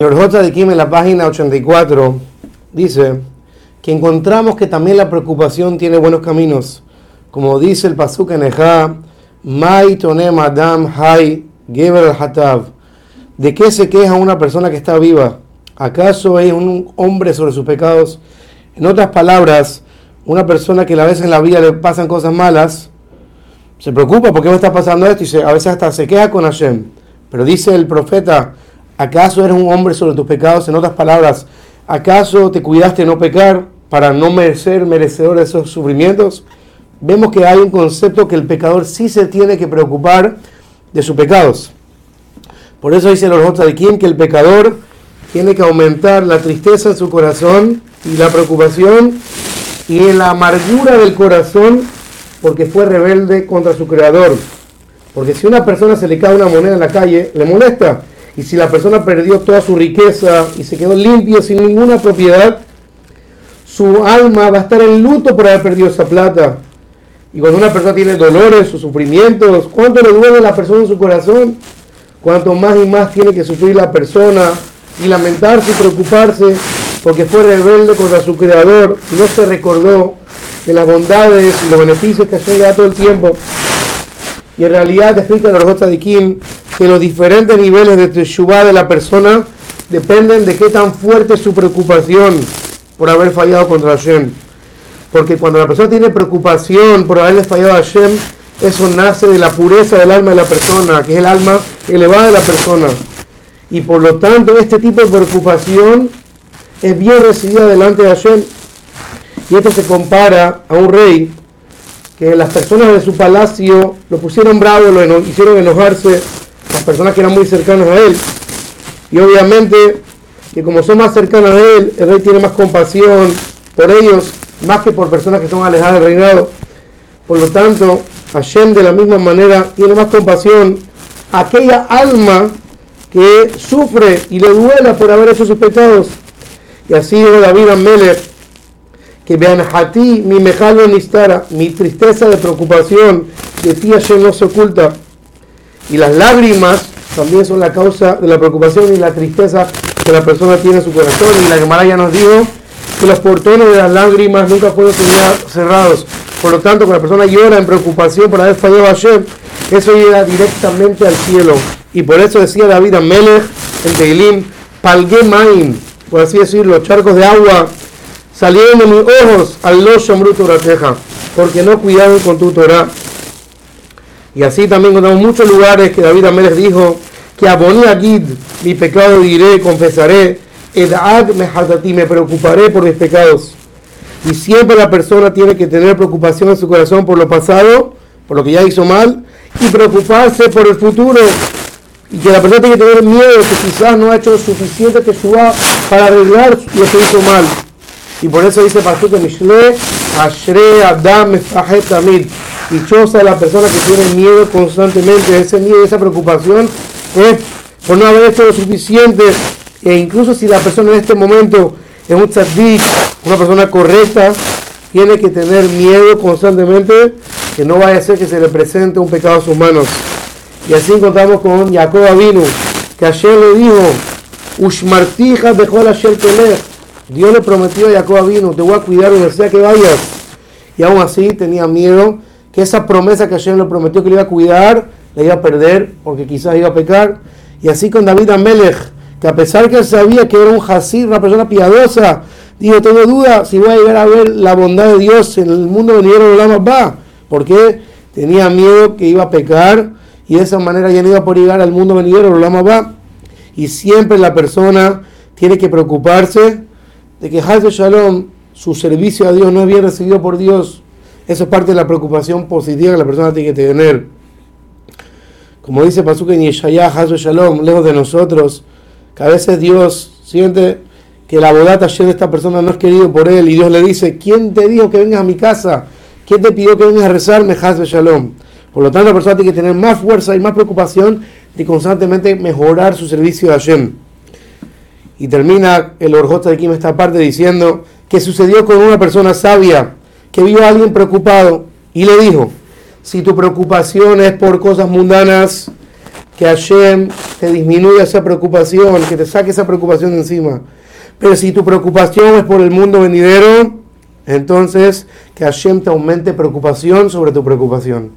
El J de Kim en la página 84 dice que encontramos que también la preocupación tiene buenos caminos. Como dice el Pasuk en Ejá, Mai tonem Adam Hai Geber Hatav. ¿De qué se queja una persona que está viva? ¿Acaso es un hombre sobre sus pecados? En otras palabras, una persona que a veces en la vida le pasan cosas malas, se preocupa porque me está pasando esto y a veces hasta se queja con Hashem. Pero dice el profeta, ¿Acaso eres un hombre sobre tus pecados? En otras palabras, ¿acaso te cuidaste de no pecar para no merecer merecedor de esos sufrimientos? Vemos que hay un concepto que el pecador sí se tiene que preocupar de sus pecados. Por eso dice los de quien que el pecador tiene que aumentar la tristeza en su corazón y la preocupación y la amargura del corazón porque fue rebelde contra su creador. Porque si a una persona se le cae una moneda en la calle, le molesta y si la persona perdió toda su riqueza y se quedó limpio sin ninguna propiedad, su alma va a estar en luto por haber perdido esa plata. Y cuando una persona tiene dolores o sufrimientos, ¿cuánto le duele a la persona en su corazón? Cuanto más y más tiene que sufrir la persona y lamentarse y preocuparse porque fue rebelde contra su creador y no se recordó de las bondades y los beneficios que hace todo el tiempo. Y en realidad explica la Rojota de Kim que los diferentes niveles de Teshuvah de la persona dependen de qué tan fuerte es su preocupación por haber fallado contra Hashem. Porque cuando la persona tiene preocupación por haberle fallado a Hashem, eso nace de la pureza del alma de la persona, que es el alma elevada de la persona. Y por lo tanto, este tipo de preocupación es bien recibida delante de Hashem. Y esto se compara a un rey que las personas de su palacio lo pusieron bravo, lo hicieron enojarse las personas que eran muy cercanas a él. Y obviamente que como son más cercanas a él, el rey tiene más compasión por ellos, más que por personas que son alejadas del reinado. Por lo tanto, Hashem de la misma manera tiene más compasión a aquella alma que sufre y le duela por haber hecho sus pecados. Y así dijo David Amelech, que vean a ti mi mejalo nistara, mi tristeza de preocupación de ti Hashem no se oculta. Y las lágrimas también son la causa de la preocupación y la tristeza que la persona tiene en su corazón. Y la Gemara ya nos dijo que los portones de las lágrimas nunca fueron cerrados. Por lo tanto, cuando la persona llora en preocupación por haber fallado a Hashem, eso llega directamente al cielo. Y por eso decía David a Melech en Teilim, palgué main, por así decirlo, charcos de agua salieron de mis ojos al lo bruto teja, porque no cuidaron con tu Torah. Y así también encontramos muchos lugares que David Amélez dijo que abonía Gid, mi pecado diré, confesaré, edad me me preocuparé por mis pecados. Y siempre la persona tiene que tener preocupación en su corazón por lo pasado, por lo que ya hizo mal, y preocuparse por el futuro. Y que la persona tiene que tener miedo que quizás no ha hecho suficiente suba para arreglar lo que hizo mal. Y por eso dice de Mishle, Ashre Adam Tamid dichosa la persona que tiene miedo constantemente, ese miedo, esa preocupación es por no haber hecho lo suficiente. E incluso si la persona en este momento es un tzaddik, una persona correcta, tiene que tener miedo constantemente que no vaya a ser que se le presente un pecado a sus manos. Y así encontramos con Jacob Avinu, que ayer le dijo, Ushmartija dejó la Dios le prometió a Jacob Avinu, te voy a cuidar donde sea que vayas. Y aún así tenía miedo que esa promesa que Hashem le prometió que le iba a cuidar, la iba a perder porque quizás iba a pecar. Y así con David Amelech, que a pesar que él sabía que era un Hasid, una persona piadosa, dijo, tengo duda si voy a llegar a ver la bondad de Dios en el mundo venidero de la va. Porque tenía miedo que iba a pecar y de esa manera ya no iba a poder llegar al mundo venidero de la va. Y siempre la persona tiene que preocuparse de que Hazbe Shalom, su servicio a Dios no es recibido por Dios eso es parte de la preocupación positiva que la persona tiene que tener. Como dice Pasuk en Yeshayah, Shalom, lejos de nosotros, que a veces Dios siente que la bodata de esta persona no es querido por él y Dios le dice, ¿quién te dijo que vengas a mi casa? ¿Quién te pidió que vengas a rezarme, Hazbe Shalom? Por lo tanto, la persona tiene que tener más fuerza y más preocupación de constantemente mejorar su servicio a Hashem. Y termina el Orjota de Kim esta parte diciendo que sucedió con una persona sabia que vio a alguien preocupado y le dijo, si tu preocupación es por cosas mundanas, que Hashem te disminuya esa preocupación, que te saque esa preocupación de encima. Pero si tu preocupación es por el mundo venidero, entonces que Hashem te aumente preocupación sobre tu preocupación.